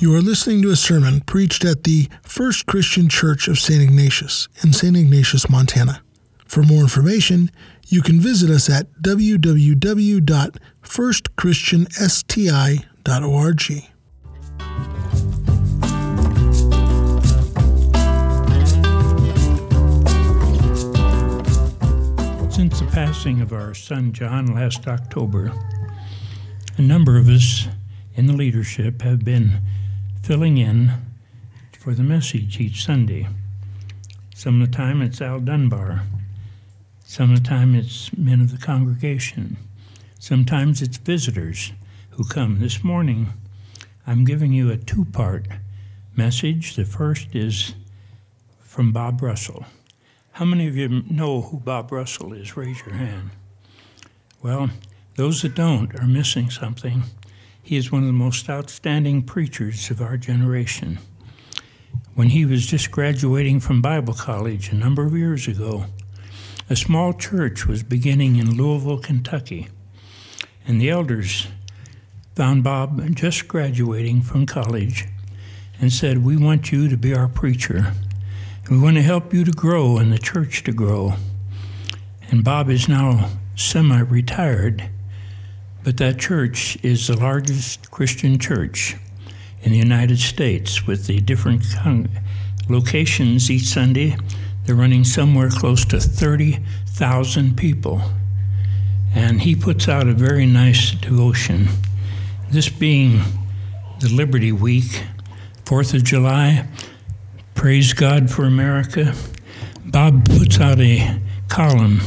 You are listening to a sermon preached at the First Christian Church of St. Ignatius in St. Ignatius, Montana. For more information, you can visit us at www.firstchristiansti.org. Since the passing of our son John last October, a number of us in the leadership have been filling in for the message each Sunday. Some of the time it's Al Dunbar. Some of the time it's men of the congregation. Sometimes it's visitors who come. This morning, I'm giving you a two part message. The first is from Bob Russell. How many of you know who Bob Russell is? Raise your hand. Well, those that don't are missing something. He is one of the most outstanding preachers of our generation. When he was just graduating from Bible college a number of years ago, a small church was beginning in Louisville, Kentucky, and the elders found Bob just graduating from college and said, We want you to be our preacher. We want to help you to grow and the church to grow. And Bob is now semi retired, but that church is the largest Christian church in the United States with the different locations each Sunday. They're running somewhere close to 30,000 people. And he puts out a very nice devotion. This being the Liberty Week, 4th of July, Praise God for America. Bob puts out a column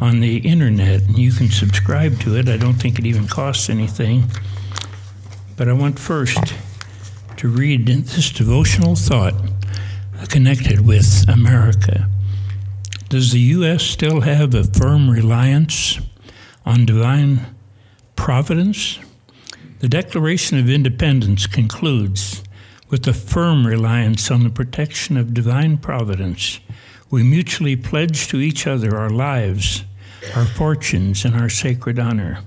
on the internet, and you can subscribe to it. I don't think it even costs anything. But I want first to read this devotional thought connected with America. Does the U.S. still have a firm reliance on divine providence? The Declaration of Independence concludes with a firm reliance on the protection of divine providence, we mutually pledge to each other our lives, our fortunes, and our sacred honor.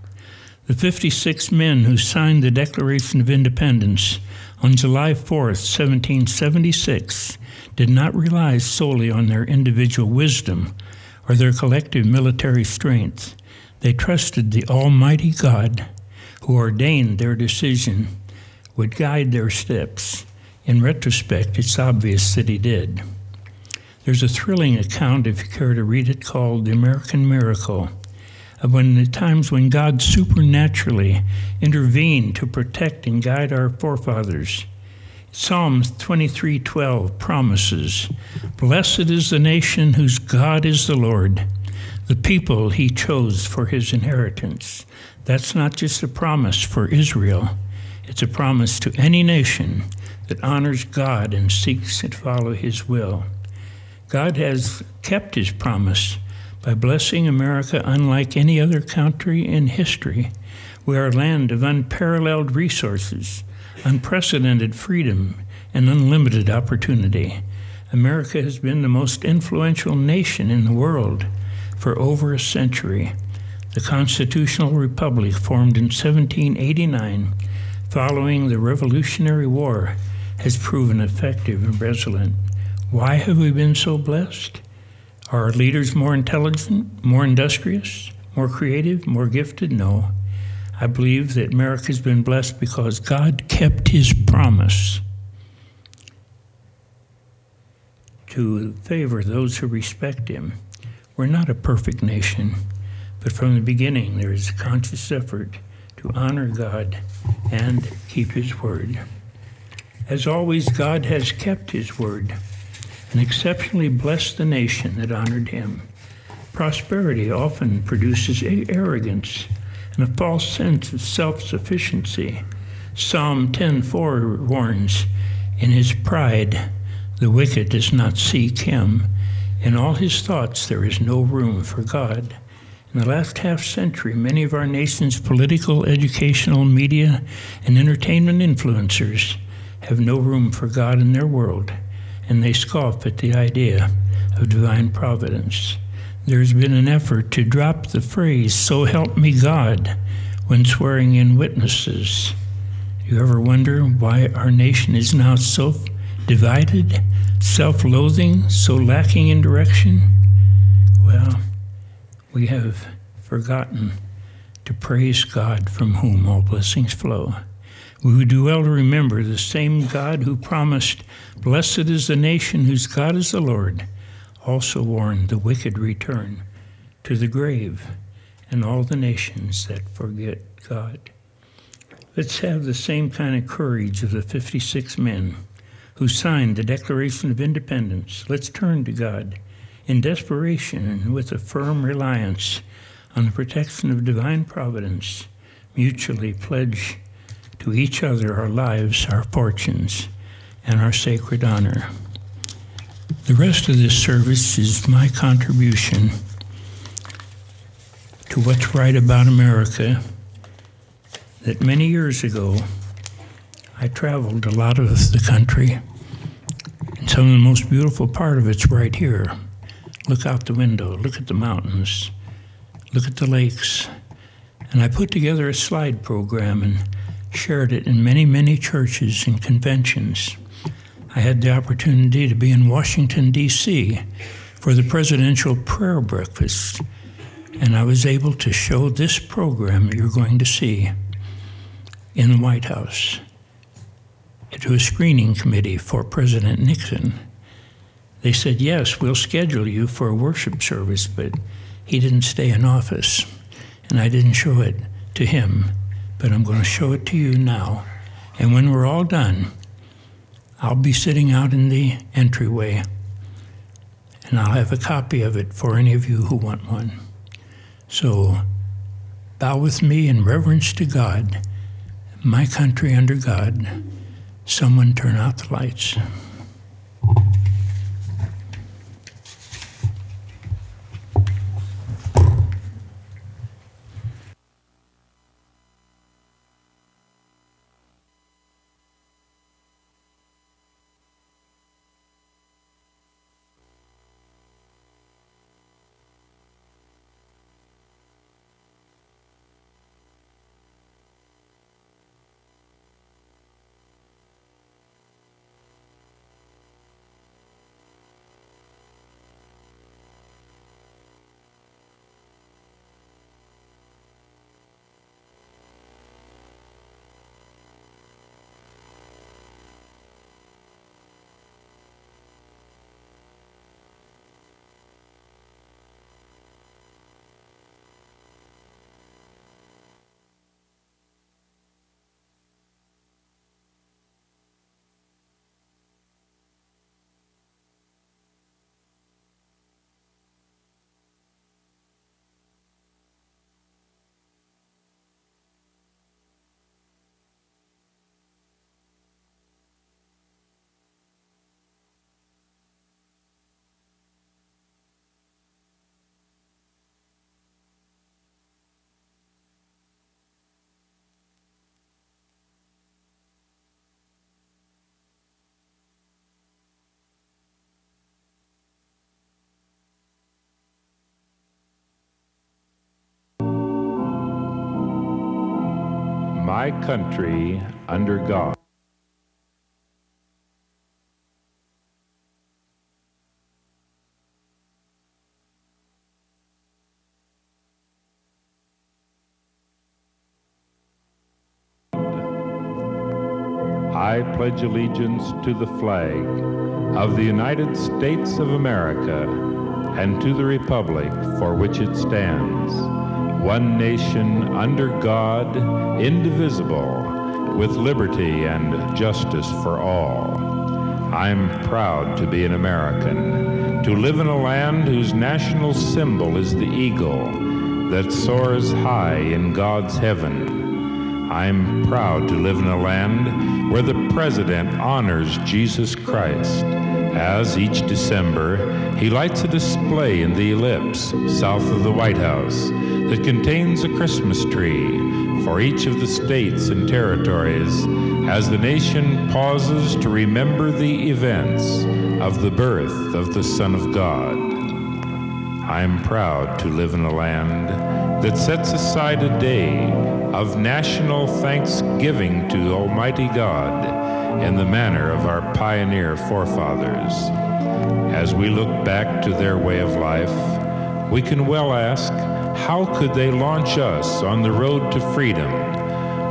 The 56 men who signed the Declaration of Independence on July 4, 1776, did not rely solely on their individual wisdom or their collective military strength. They trusted the Almighty God, who ordained their decision, would guide their steps in retrospect, it's obvious that he did. There's a thrilling account, if you care to read it, called The American Miracle, of when the times when God supernaturally intervened to protect and guide our forefathers. Psalms 23:12 promises, "Blessed is the nation whose God is the Lord, the people he chose for his inheritance." That's not just a promise for Israel, it's a promise to any nation that honors God and seeks to follow His will. God has kept His promise by blessing America unlike any other country in history. We are a land of unparalleled resources, unprecedented freedom, and unlimited opportunity. America has been the most influential nation in the world for over a century. The Constitutional Republic, formed in 1789, following the Revolutionary War, has proven effective and resilient. Why have we been so blessed? Are our leaders more intelligent, more industrious, more creative, more gifted? No. I believe that America has been blessed because God kept his promise to favor those who respect him. We're not a perfect nation, but from the beginning there is a conscious effort to honor God and keep his word. As always, God has kept his word and exceptionally blessed the nation that honored him. Prosperity often produces arrogance and a false sense of self sufficiency. Psalm 10:4 warns, In his pride, the wicked does not seek him. In all his thoughts, there is no room for God. In the last half century, many of our nation's political, educational, media, and entertainment influencers have no room for God in their world, and they scoff at the idea of divine providence. There's been an effort to drop the phrase, so help me God, when swearing in witnesses. You ever wonder why our nation is now so divided, self loathing, so lacking in direction? Well, we have forgotten to praise God from whom all blessings flow. We would do well to remember the same God who promised, Blessed is the nation whose God is the Lord, also warned the wicked return to the grave and all the nations that forget God. Let's have the same kind of courage of the 56 men who signed the Declaration of Independence. Let's turn to God in desperation and with a firm reliance on the protection of divine providence, mutually pledge to each other our lives, our fortunes, and our sacred honor. The rest of this service is my contribution to what's right about America that many years ago I traveled a lot of the country, and some of the most beautiful part of it's right here. Look out the window, look at the mountains, look at the lakes. And I put together a slide program and shared it in many, many churches and conventions. I had the opportunity to be in Washington, D.C. for the presidential prayer breakfast, and I was able to show this program you're going to see in the White House to a screening committee for President Nixon. They said, Yes, we'll schedule you for a worship service, but he didn't stay in office, and I didn't show it to him, but I'm going to show it to you now. And when we're all done, I'll be sitting out in the entryway, and I'll have a copy of it for any of you who want one. So bow with me in reverence to God my country under God, someone turn out the lights. My country under God. I pledge allegiance to the flag of the United States of America and to the republic for which it stands one nation under God, indivisible, with liberty and justice for all. I'm proud to be an American, to live in a land whose national symbol is the eagle that soars high in God's heaven. I'm proud to live in a land where the President honors Jesus Christ as each December he lights a display in the ellipse south of the White House that contains a Christmas tree for each of the states and territories as the nation pauses to remember the events of the birth of the Son of God. I am proud to live in a land that sets aside a day of national thanksgiving to Almighty God in the manner of our pioneer forefathers. As we look back to their way of life, we can well ask how could they launch us on the road to freedom,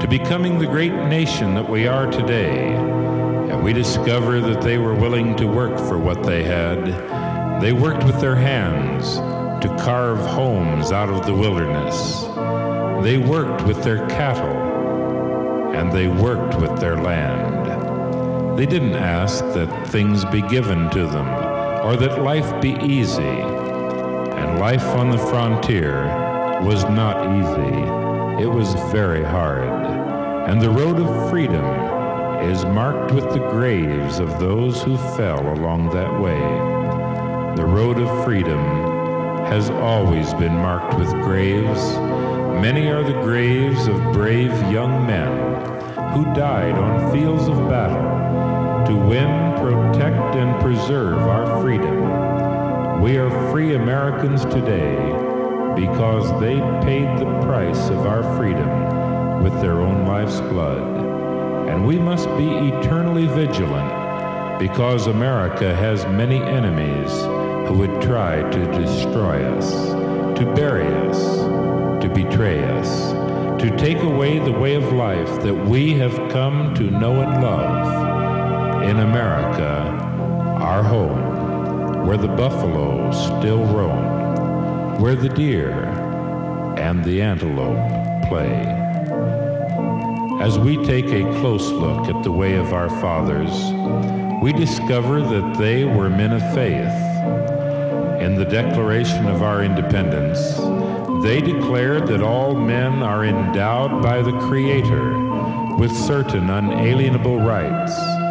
to becoming the great nation that we are today? And we discover that they were willing to work for what they had. They worked with their hands to carve homes out of the wilderness. They worked with their cattle, and they worked with their land. They didn't ask that things be given to them or that life be easy. And life on the frontier was not easy, it was very hard. And the road of freedom is marked with the graves of those who fell along that way. The road of freedom has always been marked with graves. Many are the graves of brave young men who died on fields of battle to win, protect, and preserve our freedom. We are free Americans today because they paid the price of our freedom with their own life's blood. And we must be eternally vigilant because America has many enemies who would try to destroy us, to bury us, to betray us, to take away the way of life that we have come to know and love in America, our home, where the buffalo still roam, where the deer and the antelope play. As we take a close look at the way of our fathers, we discover that they were men of faith in the Declaration of our independence, they declared that all men are endowed by the Creator with certain unalienable rights.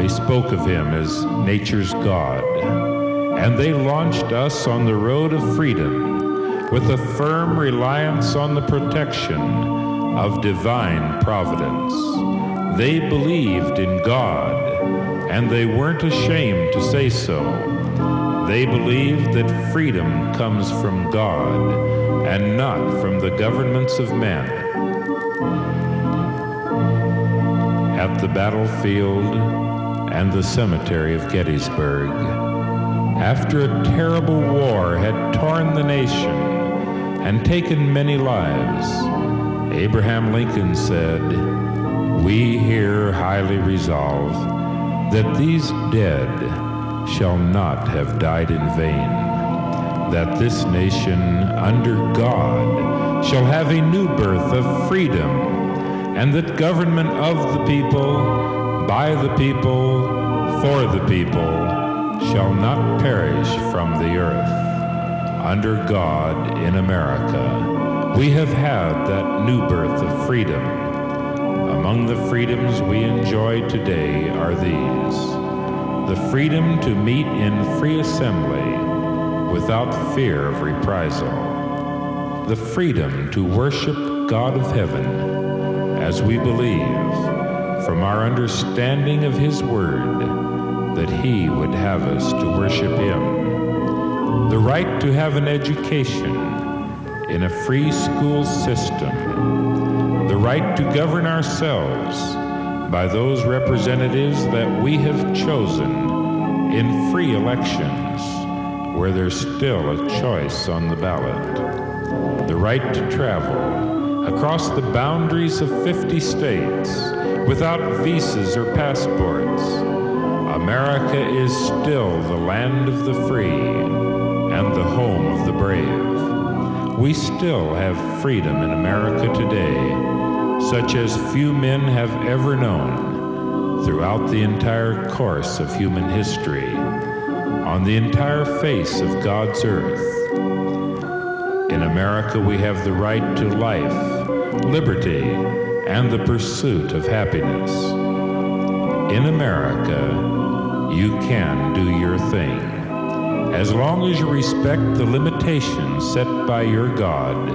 They spoke of him as nature's God, and they launched us on the road of freedom with a firm reliance on the protection of divine providence. They believed in God, and they weren't ashamed to say so. They believed that freedom comes from God and not from the governments of men. At the battlefield and the cemetery of Gettysburg, after a terrible war had torn the nation and taken many lives, Abraham Lincoln said, We here highly resolve that these dead shall not have died in vain, that this nation under God shall have a new birth of freedom, and that government of the people, by the people, for the people, shall not perish from the earth. Under God in America, we have had that new birth of freedom. Among the freedoms we enjoy today are these the freedom to meet in free assembly without fear of reprisal, the freedom to worship God of heaven as we believe from our understanding of His Word that He would have us to worship Him, the right to have an education in a free school system, the right to govern ourselves by those representatives that we have chosen in free elections where there's still a choice on the ballot. The right to travel across the boundaries of 50 states without visas or passports. America is still the land of the free and the home of the brave. We still have freedom in America today such as few men have ever known throughout the entire course of human history, on the entire face of God's earth. In America, we have the right to life, liberty, and the pursuit of happiness. In America, you can do your thing. As long as you respect the limitations set by your God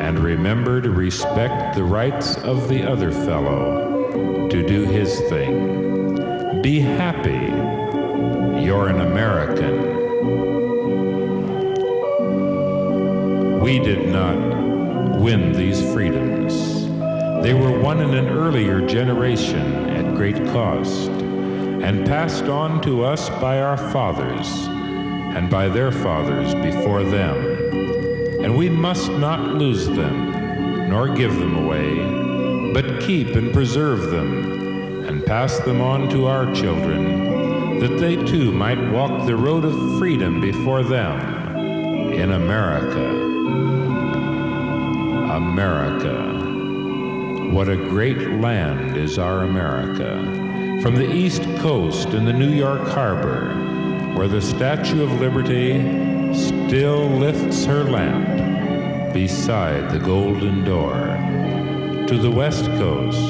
and remember to respect the rights of the other fellow to do his thing. Be happy. You're an American. We did not win these freedoms. They were won in an earlier generation at great cost and passed on to us by our fathers and by their fathers before them. And we must not lose them, nor give them away, but keep and preserve them and pass them on to our children, that they too might walk the road of freedom before them in America. America. What a great land is our America. From the East Coast in the New York Harbor, where the Statue of Liberty still lifts her lamp beside the Golden Door, to the West Coast,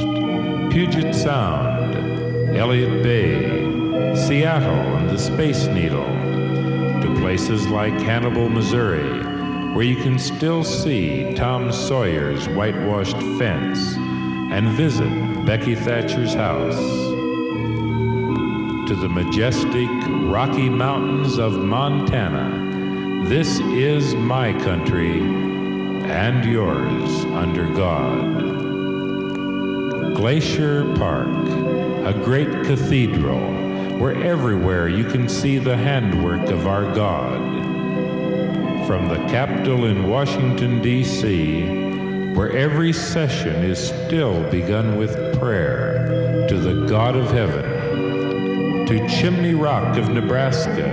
Puget Sound, Elliott Bay, Seattle and the Space Needle, to places like Hannibal, Missouri, where you can still see Tom Sawyer's whitewashed fence and visit Becky Thatcher's house. To the majestic Rocky Mountains of Montana, this is my country and yours under God. Glacier Park, a great cathedral where everywhere you can see the handwork of our God from the Capitol in Washington, D.C., where every session is still begun with prayer to the God of heaven, to Chimney Rock of Nebraska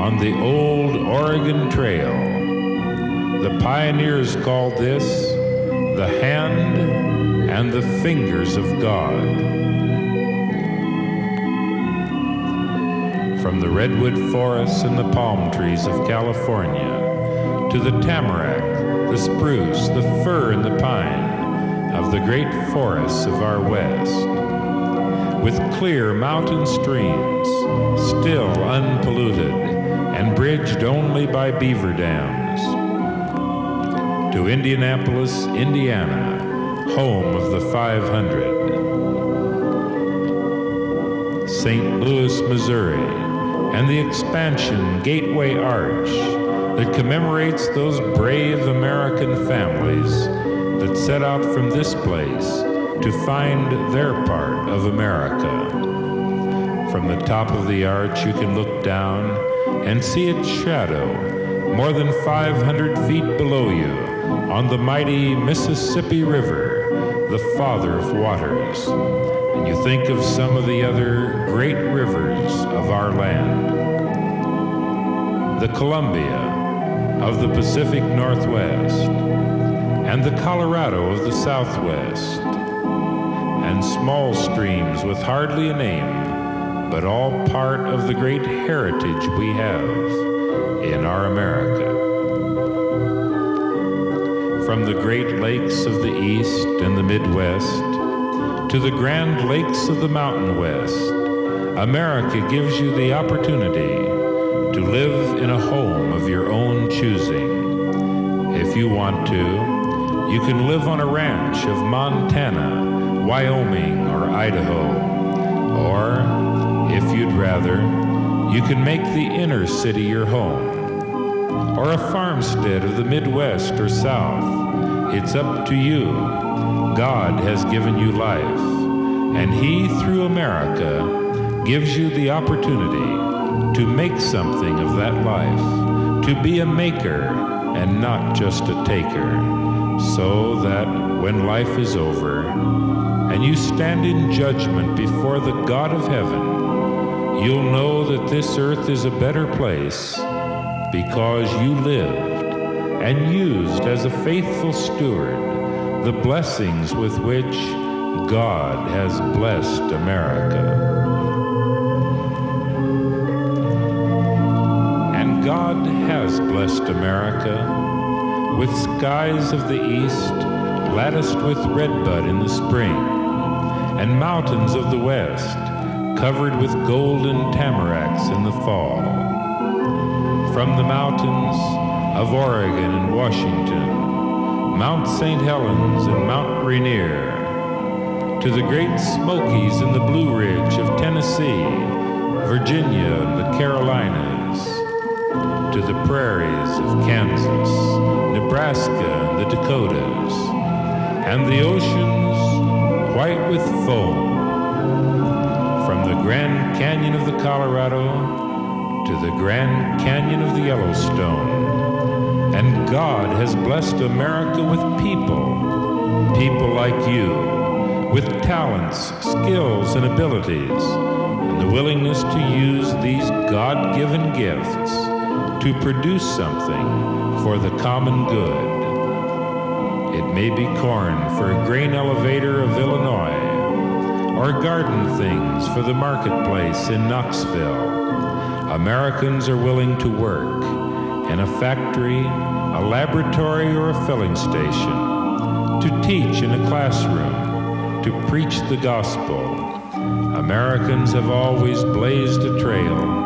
on the old Oregon Trail. The pioneers called this the hand and the fingers of God. from the redwood forests and the palm trees of California to the tamarack, the spruce, the fir, and the pine of the great forests of our West. With clear mountain streams, still unpolluted and bridged only by beaver dams. To Indianapolis, Indiana, home of the 500. St. Louis, Missouri, and the expansion Gateway Arch that commemorates those brave American families that set out from this place to find their part of America. From the top of the arch, you can look down and see its shadow more than 500 feet below you on the mighty Mississippi River, the father of waters and you think of some of the other great rivers of our land. The Columbia of the Pacific Northwest, and the Colorado of the Southwest, and small streams with hardly a name, but all part of the great heritage we have in our America. From the Great Lakes of the East and the Midwest, to the Grand Lakes of the Mountain West, America gives you the opportunity to live in a home of your own choosing. If you want to, you can live on a ranch of Montana, Wyoming, or Idaho. Or, if you'd rather, you can make the inner city your home. Or a farmstead of the Midwest or South. It's up to you God has given you life, and He, through America, gives you the opportunity to make something of that life, to be a maker and not just a taker, so that when life is over and you stand in judgment before the God of heaven, you'll know that this earth is a better place because you lived and used as a faithful steward the blessings with which God has blessed America. God has blessed America with skies of the east latticed with redbud in the spring, and mountains of the west covered with golden tamaracks in the fall. From the mountains of Oregon and Washington, Mount St. Helens and Mount Rainier, to the Great Smokies and the Blue Ridge of Tennessee, Virginia and the Carolinas, to the prairies of Kansas, Nebraska, and the Dakotas, and the oceans white with foam. From the Grand Canyon of the Colorado to the Grand Canyon of the Yellowstone. And God has blessed America with people, people like you, with talents, skills, and abilities, and the willingness to use these God given gifts to produce something for the common good. It may be corn for a grain elevator of Illinois, or garden things for the marketplace in Knoxville. Americans are willing to work in a factory, a laboratory, or a filling station, to teach in a classroom, to preach the gospel. Americans have always blazed a trail.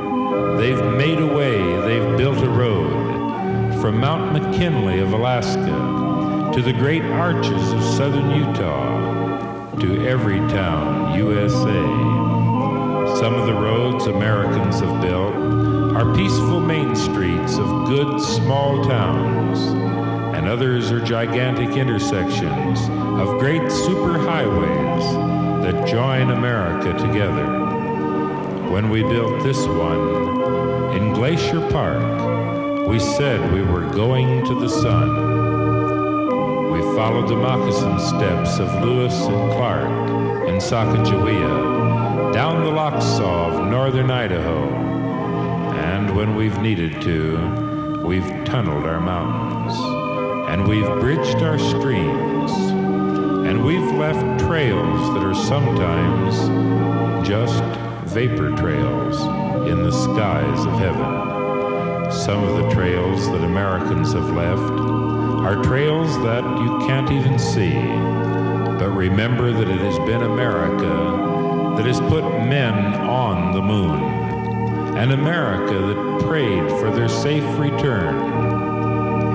McKinley of Alaska to the great arches of southern Utah to every town, USA. Some of the roads Americans have built are peaceful main streets of good small towns, and others are gigantic intersections of great superhighways that join America together. When we built this one in Glacier Park, we said we were going to the sun. We followed the moccasin steps of Lewis and Clark in Sacagawea, down the Lochsa of northern Idaho, and when we've needed to, we've tunneled our mountains, and we've bridged our streams, and we've left trails that are sometimes just vapor trails in the skies of heaven. Some of the trails that Americans have left are trails that you can't even see. But remember that it has been America that has put men on the moon, and America that prayed for their safe return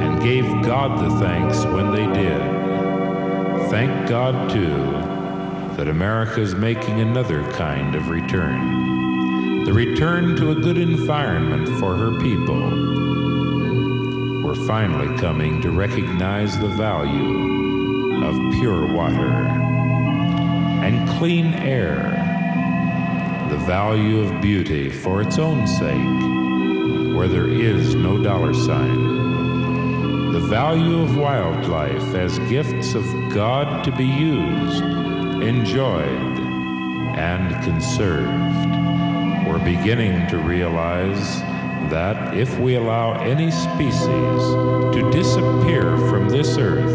and gave God the thanks when they did. Thank God, too, that America is making another kind of return the return to a good environment for her people. We're finally coming to recognize the value of pure water and clean air, the value of beauty for its own sake, where there is no dollar sign, the value of wildlife as gifts of God to be used, enjoyed, and conserved. We're beginning to realize that if we allow any species to disappear from this earth,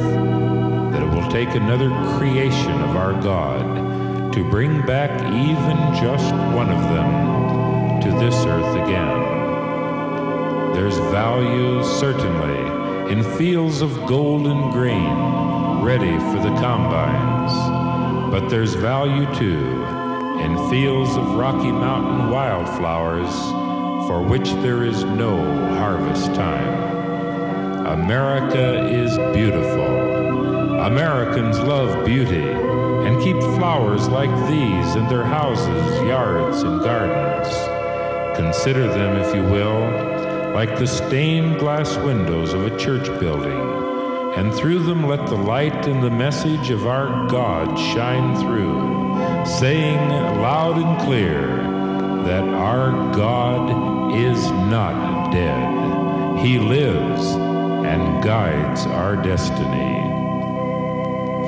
that it will take another creation of our God to bring back even just one of them to this earth again. There's value, certainly, in fields of golden grain ready for the combines, but there's value too in fields of Rocky Mountain wildflowers for which there is no harvest time. America is beautiful. Americans love beauty and keep flowers like these in their houses, yards, and gardens. Consider them, if you will, like the stained glass windows of a church building, and through them let the light and the message of our God shine through, saying loud and clear that our God is not dead. He lives and guides our destiny.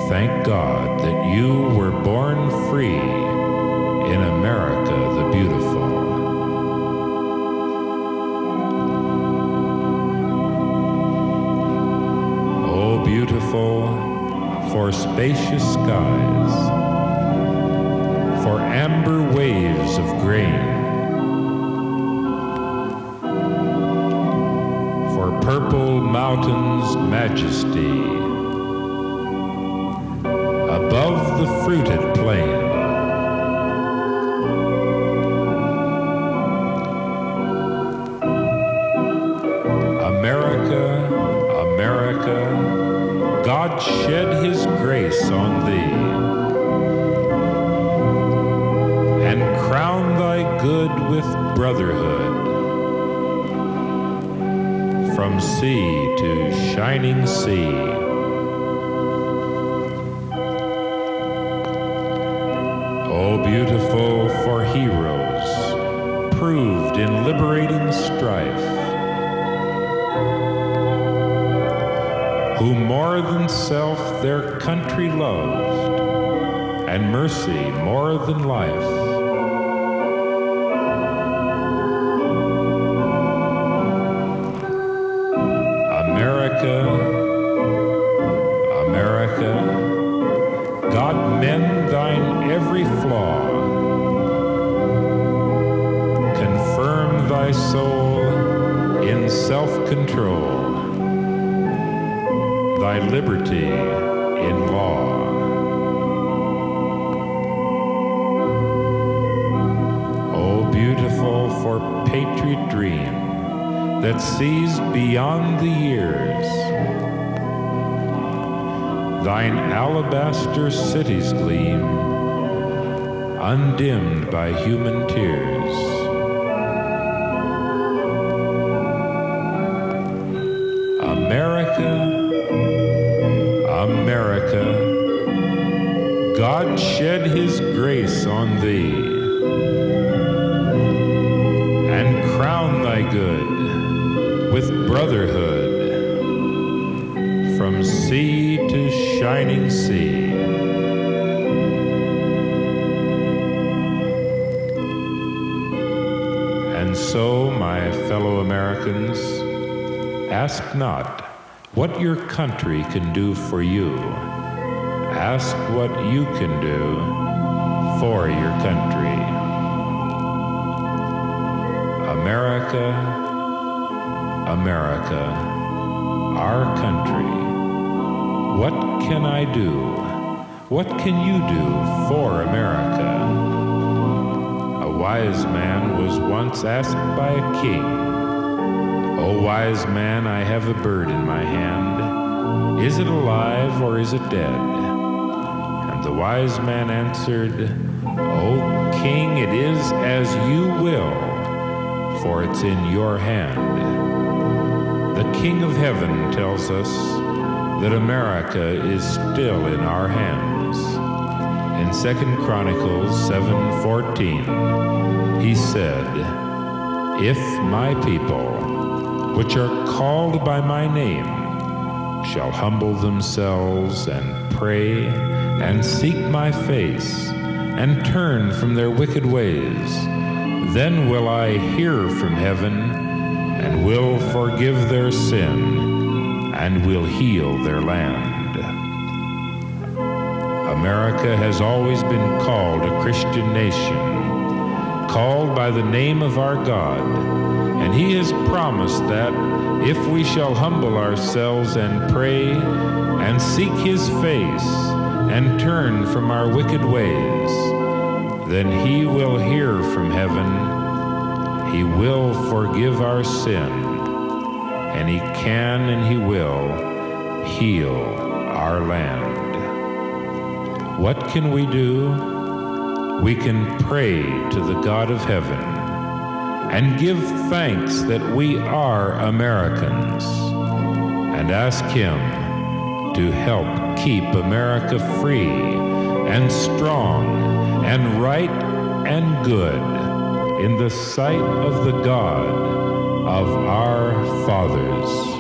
Thank God that you were born free in America the beautiful. Oh, beautiful for spacious skies, amber waves of grain, for purple mountains' majesty, above the fruited shining sea. Oh, beautiful for heroes, proved in liberating strife, who more than self their country loved, and mercy more than life. America, America, God mend thine every flaw. Confirm thy soul in self control, thy liberty in law. Oh, beautiful for patriot dream that sees beyond the years. Thine alabaster cities gleam, undimmed by human tears. America, America, God shed his grace on thee and crown thy good brotherhood from sea to shining sea. And so, my fellow Americans, ask not what your country can do for you. Ask what you can do for your country. America, America, our country. What can I do? What can you do for America? A wise man was once asked by a king, O wise man, I have a bird in my hand. Is it alive or is it dead? And the wise man answered, O king, it is as you will for it's in your hand. The King of Heaven tells us that America is still in our hands. In 2 Chronicles 7:14, he said, "If my people, which are called by my name, shall humble themselves and pray and seek my face and turn from their wicked ways, then will I hear from heaven and will forgive their sin and will heal their land. America has always been called a Christian nation, called by the name of our God, and He has promised that if we shall humble ourselves and pray and seek His face and turn from our wicked ways, then he will hear from heaven. He will forgive our sin, and he can and he will heal our land. What can we do? We can pray to the God of heaven and give thanks that we are Americans and ask him to help keep America free and strong and right and good in the sight of the God of our fathers.